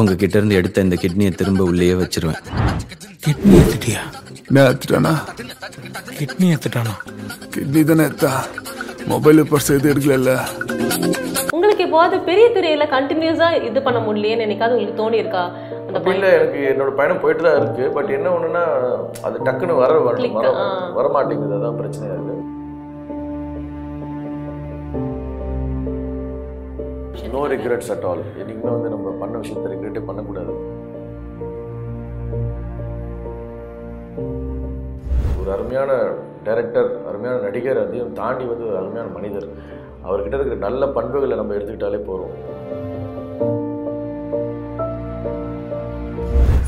உங்ககிட்ட இருந்து எடுத்த இந்த கிட்னியை திரும்ப உள்ளேயே வச்சிருவேன். கிட்னி எடுத்துட்டியா? நான் எடுத்துட்டானா? கிட்னி எடுத்துட்டானா? கிட்னி தானே எடுத்தா? மொபைல் பர்ஸ் எது எடுக்கல உங்களுக்கு எப்போது பெரிய திரையில கண்டினியூஸா இது பண்ண முடியலையேன்னு என்னைக்காவது உங்களுக்கு தோணி இருக்கா இல்லை எனக்கு என்னோட பயணம் போயிட்டு தான் இருக்கு. பட் என்ன ஒண்ணுன்னா அது டக்குன்னு வர. வர மாட்டேங்குது அதான் பிரச்சனையா இருக்கு. நோ ரிக்ரெட்ஸ் அட் ஆல் என்றைக்குமே வந்து நம்ம பண்ண விஷயத்தை ரிக்ரெட்டே பண்ணக்கூடாது. ஒரு அருமையான டைரக்டர் அருமையான நடிகர் அதையும் தாண்டி வந்து ஒரு அருமையான மனிதர். அவர்கிட்ட இருக்கிற நல்ல பண்புகளை நம்ம எடுத்துக்கிட்டாலே போதும்.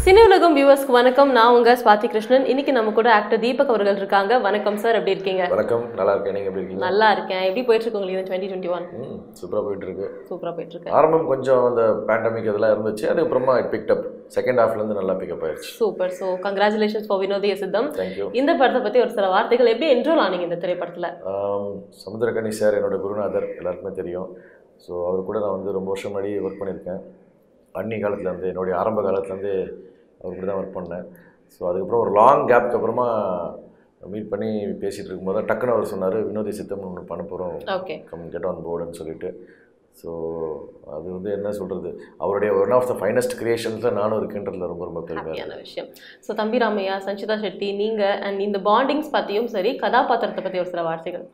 சினி உலகம் வியூவர்ஸ்க்கு வணக்கம். நான் உங்க ஸ்வாதி கிருஷ்ணன். இன்னைக்கு நம்ம கூட ஆக்டர் தீபக் அவர்கள் இருக்காங்க. வணக்கம் சார் எப்படி இருக்கீங்க? வணக்கம். நல்லா இருக்கேன். நீங்க எப்படி இருக்கீங்க? நல்லா இருக்கேன். எப்படி போயிட்டு இருக்கு உங்களுக்கு டுவெண்ட்டி டுவெண்ட்டி ஒன் ம் சூப்பராக போயிட்டு இருக்கு சூப்பரா போயிட்டு இருக்கு ஆரம்பம் கொஞ்சம் அந்த பேண்டமிக் இதெல்லாம் இருந்துச்சு. அதுக்கப்புறமா இட் பிக்ட் செகண்ட் ஹாஃப்லேருந்து நல்லா பிக்கப் ஆயிடுச்சு super so congratulations for Vinodhaya Sitham இந்த படத்தை பத்தி ஒரு சில வார்த்தைகள். எப்படி என்ரோல் ஆனீங்க இந்த திரைப்படத்துல? சமுத்திரகனி சார் என்னோட குருநாதர். எல்லாருக்குமே தெரியும். ஸோ அவர் கூட நான் வந்து ரொம்ப வருஷம் முன்னாடி ஒர்க் பண்ணியிருக்கேன். அன்னி காலத்துலேருந்து என்னுடைய ஆரம்ப காலத்துலேருந்து அவர் கூட தான் ஒர்க் பண்ணேன் ஸோ அதுக்கப்புறம் ஒரு லாங் கேப்க்கு அப்புறமா மீட் பண்ணி பேசிகிட்டு இருக்கும்போது தான் டக்குன்னு அவர் சொன்னார் வினோதி சித்தம் ஒன்று பண்ண போகிறோம் ஓகே கம் கெட் ஆன் போர்டுன்னு சொல்லிட்டு. ஸோ அது வந்து என்ன சொல்கிறது அவருடைய ஒன் ஆஃப் த ஃபைனஸ்ட் கிரியேஷன்ஸில் நானும் இருக்குன்றதுல ரொம்ப ரொம்ப பெருமையாக ஹாப்பியான விஷயம். ஸோ தம்பி ராமையா சஞ்சிதா ஷெட்டி நீங்க அண்ட் இந்த பாண்டிங்ஸ் பத்தியும் சரி கதாபாத்திரத்தை பத்தி ஒரு சில வார்த்தைகள்.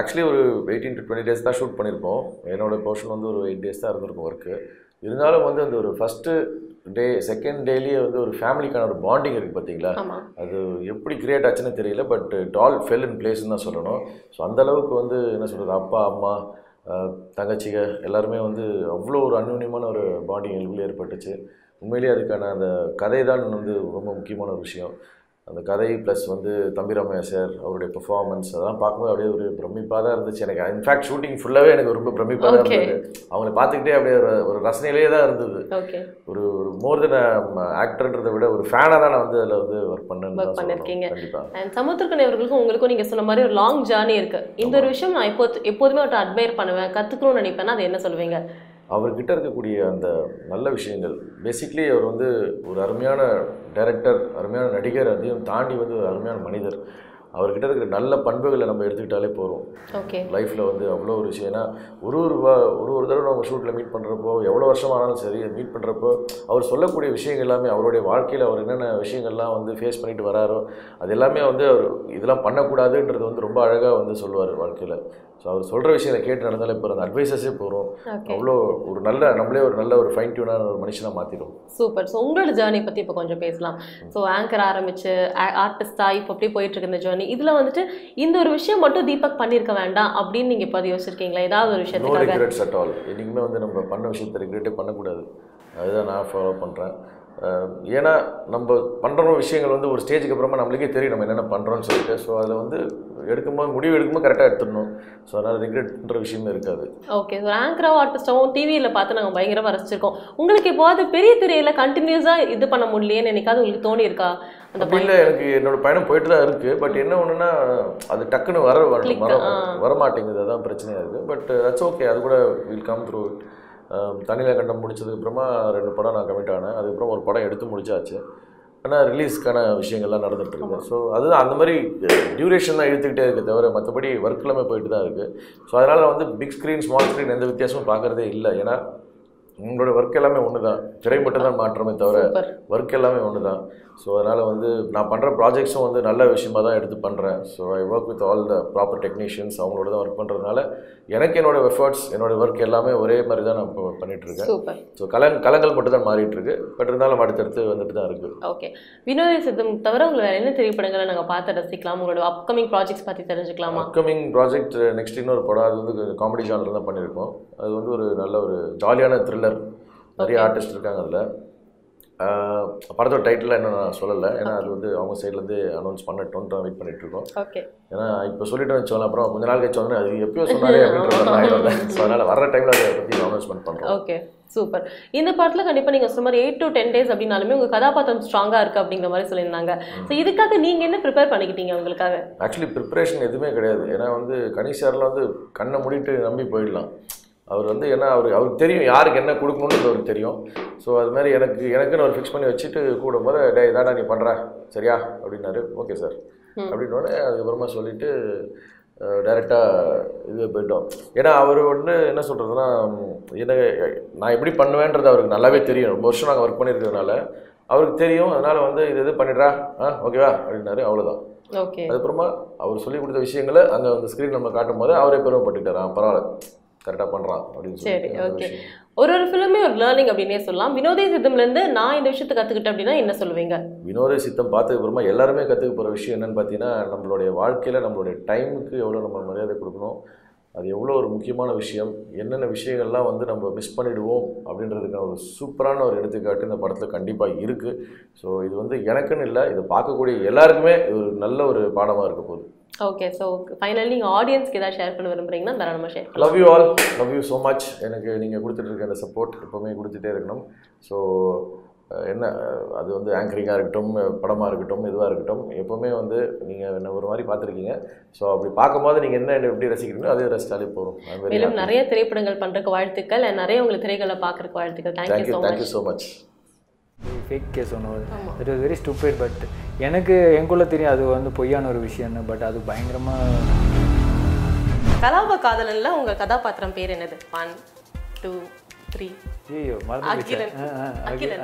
ஆக்சுவலி ஒரு எயிட்டீன் டு டுவெண்ட்டி டேஸ் தான் ஷூட் பண்ணியிருப்போம். என்னோட போர்ஷன் வந்து ஒரு எயிட் டேஸ் தான் இருந்திருக்கும் ஒர்க்கு இருந்தாலும் வந்து அந்த ஒரு ஃபஸ்ட்டு டே செகண்ட் டேலேயே வந்து ஒரு ஃபேமிலிக்கான ஒரு பாண்டிங் இருக்குது பார்த்தீங்களா அது எப்படி கிரியேட் ஆச்சுன்னு தெரியல but it all fell in பிளேஸ்னு தான் சொல்லணும். ஸோ அந்த அளவுக்கு வந்து என்ன சொல்கிறது அப்பா அம்மா தங்கச்சிக எல்லாருமே வந்து அவ்வளோ ஒரு அந்யூன்யமான ஒரு பாண்டிங் எங்களுக்குள்ளே ஏற்பட்டுச்சு. உண்மையிலேயே அதுக்கான அந்த கதை தான் வந்து ரொம்ப முக்கியமான ஒரு விஷயம். அந்த கதை ப்ளஸ் வந்து தம்பிராமையா சார் அவருடைய பெர்ஃபார்மன்ஸ் அதெல்லாம் பார்க்கும்போது அப்படியே ஒரு பிரமிப்பாக தான் இருந்துச்சு எனக்கு. இன்ஃபேக்ட் ஷூட்டிங் ஃபுல்லாகவே எனக்கு ரொம்ப பிரமிப்பாக தான். இருந்தது. அவங்களை பார்த்துக்கிட்டே அப்படியே ஒரு ஒரு ரசனையிலேயே தான் இருந்தது. ஒரு ஒரு மோர் தென் ஆக்டர்ன்றதை விட ஒரு ஃபேனாக தான் நான் வந்து அதில் வந்து ஒர்க் சொல்லணும். பண்ணிருக்கீங்க. அண்ட் சமுத்திரக்கணி அவர்களுக்கும் உங்களுக்கும் நீங்க சொன்ன மாதிரி ஒரு லாங் ஜேர்னி இருக்கு. இந்த ஒரு விஷயம் நான் எப்போ எப்போதுமே அவர்கிட்ட அட்மையர் பண்ணுவேன் கத்துக்கணும்னு நினைப்பேன்னா அது என்ன சொல்லுவீங்க? அவர்கிட்ட இருக்கக்கூடிய அந்த நல்ல விஷயங்கள். பேசிக்லி அவர் வந்து ஒரு அருமையான டைரக்டர் அருமையான நடிகர் அதையும் தாண்டி வந்து ஒரு அருமையான மனிதர். அவர்கிட்ட இருக்கிற நல்ல பண்புகளை நம்ம எடுத்துக்கிட்டாலே போதும். ஓகே. லைஃப்பில் வந்து அவ்வளோ ஒரு விஷயம். ஏன்னா ஒரு ஒரு ஒரு ஒரு தடவை நம்ம ஷூட்டில் மீட் பண்ணுறப்போ எவ்வளோ வருஷம் ஆனாலும் சரி மீட் பண்ணுறப்போ அவர் சொல்லக்கூடிய விஷயங்கள் எல்லாமே அவருடைய வாழ்க்கையில் அவர் என்னென்ன விஷயங்கள்லாம் வந்து ஃபேஸ் பண்ணிட்டு வராரோ அது எல்லாமே வந்து அவர் இதெல்லாம் பண்ணக்கூடாதுன்றது வந்து ரொம்ப அழகாக வந்து சொல்லுவார் வாழ்க்கையில். ஸோ அவர் சொல்கிற விஷயங்களை கேட்டு நடந்தாலே இப்போ அந்த அட்வைசஸே போகிறோம் அவ்வளோ ஒரு நல்ல நம்மளே ஒரு நல்ல ஒரு ஃபைன் டியூனான ஒரு மனுஷனாக மாற்றிடும் சூப்பர். ஸோ உங்களோட ஜேர்னி பற்றி இப்போ கொஞ்சம் பேசலாம். ஸோ ஆங்கர் ஆரம்பிச்சு ஆர்டிஸ்டா இப்போ அப்படியே போயிட்டு இருக்கு இந்த ஜேர்னி இதில் வந்துட்டு இந்த ஒரு விஷயம் மட்டும் தீபக் பண்ணியிருக்க வேண்டாம் அப்படின்னு நீங்கள் இப்போ யோசிச்சிருக்கீங்களா? ஏதாவது ஒரு விஷயத்துக்காக? ரிக்ரெட்ஸ் அட் ஆல் என்றைக்குமே வந்து நம்ம பண்ண விஷயத்தை ரிக்ரெட்டே பண்ணக்கூடாது. அதுதான் நான் ஃபாலோ பண்ணுறேன் ஏன்னா நம்ம பண்ணுற விஷயங்கள் வந்து ஒரு ஸ்டேஜுக்கு அப்புறமா நம்மளுக்கே தெரியும் நம்ம என்னென்ன பண்ணுறோம்னு சொல்லிட்டு. ஸோ அதில் வந்து எடுக்கும்போது முடிவு எடுக்கும்போது கரெக்டாக எடுத்துடணும். ஸோ அதனால் ரிக்ரெட்ன்ற விஷயமே இருக்காது. ஓகே ஸோ ஆங்கராவும் ஆர்டிஸ்டாவும் டிவியில் பார்த்து நாங்கள் பயங்கரமாக ரசிச்சிருக்கோம். உங்களுக்கு எப்போது பெரிய திரையில கண்டினியூஸாக இது பண்ண முடியலையேன்னு என்னைக்காவது உங்களுக்கு தோணி இருக்கா அந்த இல்லை எனக்கு என்னோட பயணம் போயிட்டு தான் இருக்குது பட் என்ன ஒன்றுனா அது டக்குன்னு வர வர Click, வர ஆ. வர மாட்டேங்குது. அதான் பிரச்சனையாக இருக்குது பட் தட்ஸ் ஓகே அது கூட வில் கம் த்ரூ தனியில கண்டம் முடிச்சதுக்கப்புறமா ரெண்டு படம் நான் கமிட் ஆனேன். அதுக்கப்புறம் ஒரு படம் எடுத்து முடிச்சாச்சு. ஆனால் ரிலீஸ்க்கான விஷயங்கள்லாம் நடந்துட்டு இருக்கு ஸோ அதுதான் அந்த மாதிரி டியூரேஷன் தான் இழுத்துக்கிட்டே இருக்கு தவிர மற்றபடி ஒர்க் எல்லாமே போயிட்டு தான் இருக்குது ஸோ அதனால் வந்து பிக் ஸ்க்ரீன் ஸ்மால் ஸ்க்ரீன் எந்த வித்தியாசமும் பார்க்குறதே இல்லை. ஏன்னா உங்களோட ஒர்க் எல்லாமே ஒன்று தான் திரை மட்டும் தான் மாற்றமே தவிர ஒர்க் எல்லாமே ஒன்று தான் ஸோ அதனால் வந்து நான் பண்ணுற ப்ராஜெக்ட்ஸும் வந்து நல்ல விஷயமா தான் எடுத்து பண்ணுறேன் so I work with all the proper technicians அவங்களோட தான் ஒர்க் பண்ணுறதுனால எனக்கு என்னோட எஃபர்ட்ஸ் என்னோட ஒர்க் எல்லாமே ஒரே மாதிரி தான் நான் இப்போ பண்ணிகிட்ருக்கேன் ஸோ கலங் கலங்கள் மட்டும் தான் மாறிட்டு இருக்கு பட் இருந்தாலும் அடுத்தடுத்து வந்துட்டு தான் இருக்குது ஓகே வினோத சித்தம் தவிர உங்களை வேற என்ன திரைப்படங்களை நாங்கள் பார்த்து ரசிக்கலாம்? உங்களோட அப்கமிங் ப்ராஜெக்ட்ஸ் பற்றி தெரிஞ்சுக்கலாமா? அப்கமிங் ப்ராஜெக்ட் நெக்ஸ்ட் இன்னொரு படம். அது வந்து காமெடி ஜானரில் தான் பண்ணியிருக்கோம். அது வந்து ஒரு நல்ல ஒரு ஜாலியான த்ரில்லர் நிறைய ஆர்டிஸ்ட் இருக்காங்க அதில். படத்தோட டைட்டில் இன்னும் நான் சொல்லலை. ஏன்னா அது வந்து அவங்க சைட்லேருந்து அனௌன்ஸ் பண்ணட்டும்னு வெயிட் பண்ணிட்டு இருக்கோம் ஓகே ஏன்னா இப்போ சொல்லிட்டு வச்சோம் அப்புறம் கொஞ்ச நாள் கழிச்சு வந்து அது எப்பயோ சொன்னாரே அப்படின்ற ஸோ அதனால் வர டைமில் அதை பற்றி அனௌன்ஸ்மெண்ட் பண்ணுறோம் ஓகே சூப்பர் இந்த படத்துல கண்டிப்பா நீங்க சொன்ன மாதிரி எயிட் டு டென் டேஸ் அப்படின்னாலுமே உங்க கதாபாத்திரம் ஸ்ட்ராங்கா இருக்கு அப்படிங்கிற மாதிரி சொல்லியிருந்தாங்க. ஸோ இதுக்காக நீங்க என்ன ப்ரிப்பேர் பண்ணிக்கிட்டீங்க உங்களுக்காக? ஆக்சுவலி ப்ரிப்பரேஷன் எதுவுமே கிடையாது. ஏன்னா வந்து கனிஷாரில் வந்து கண்ணை மூடிட்டு நம்பி போயிடலாம். அவர் வந்து ஏன்னா அவர் அவருக்கு தெரியும் யாருக்கு என்ன கொடுக்கணுன்றது அவருக்கு தெரியும். ஸோ அது மாதிரி எனக்கு எனக்குன்னு அவர் ஃபிக்ஸ் பண்ணி வச்சுட்டு கூடும்போது டே இதாடா நீ பண்ணுற சரியா? அப்படின்னாரு. Okay sir. அப்படின்னோடனே அதுக்கப்புறமா சொல்லிட்டு டைரெக்டாக இது போயிட்டோம். ஏன்னா அவர் வந்து என்ன சொல்கிறதுனா என்ன நான் எப்படி பண்ணுவேன்றது அவருக்கு நல்லாவே தெரியும். ரொம்ப வருஷம் நாங்கள் ஒர்க் பண்ணியிருக்கிறதுனால அவருக்கு தெரியும். அதனால் வந்து இது இது பண்ணிடுறா. ஆ ஓகேவா அப்படின்னாரு. அவ்வளோதான் ஓகே. அதுக்கப்புறமா அவர் சொல்லி கொடுத்த விஷயங்களை அங்கே அந்த ஸ்க்ரீன் நம்ம காட்டும் போது அவரே பெருமைப்பட்டுட்டார். ஆ பரவாயில்ல. கரெக்டாக பண்ணுறான் அப்படின்னு சரி ஓகே. ஒரு ஒரு ஃபிலிமே ஒரு லேர்னிங் அப்படின்னே சொல்லலாம். வினோதே சித்தம்ல இருந்து நான் இந்த விஷயத்தை கத்துக்கிட்டேன் அப்படின்னா என்ன சொல்லுவீங்க? வினோத சித்தம் பார்த்ததுக்கு அப்புறமா எல்லாருமே கற்றுக்க போகிற விஷயம் என்னன்னு பார்த்தீங்கன்னா நம்மளுடைய வாழ்க்கையில் நம்மளுடைய டைமுக்கு எவ்வளோ நம்ம மரியாதை கொடுக்கணும் அது எவ்வளோ ஒரு முக்கியமான விஷயம் என்னென்ன விஷயங்கள்லாம் வந்து நம்ம மிஸ் பண்ணிடுவோம் அப்படின்றதுக்கான ஒரு சூப்பரான ஒரு எடுத்துக்காட்டு இந்த படத்தில் கண்டிப்பாக இருக்குது ஸோ இது வந்து எனக்குன்னு இல்லை இதை பார்க்கக்கூடிய எல்லாருக்குமே ஒரு நல்ல ஒரு பாடமாக இருக்க போகுது. ஓகே ஸோ ஃபைனலி நீங்கள் ஆடியன்ஸ்க்கு ஏதாவது ஷேர் பண்ண விரும்புறீங்கன்னா தாராளமாக share love you all love you so much எனக்கு நீங்கள் கொடுத்துட்டு இருக்க அந்த சப்போர்ட் எப்போவுமே கொடுத்துட்டே இருக்கணும். ஸோ என்ன அது வந்து ஆங்கரிங்காக இருக்கட்டும் படமாக இருக்கட்டும் எதுவாக இருக்கட்டும் எப்போவுமே வந்து நீங்கள் என்ன ஒரு மாதிரி பார்த்துருக்கீங்க. ஸோ அப்படி பார்க்கும்போது நீங்கள் என்ன எப்படி ரசிக்கிறீங்களோ அதே ரசித்தாலே போதும் மேலும் நிறைய திரைப்படங்கள் பண்றதுக்கு வாழ்த்துக்கள் நிறைய உங்களுக்கு திரைகளை பார்க்கறதுக்கு வாழ்த்துக்கள். Thank you thank you so much so much fake case ஒன்று it was very stupid but எனக்கு எங்குள்ள தெரியும் அது வந்து பொய்யான ஒரு விஷயம்னு பட் அது பயங்கரமாக கலாப காதலன்ல உங்க கதாபாத்திரம் பேர் என்னது? ஒன் டூ த்ரீ ஐயோ மறந்து. அகிலன்.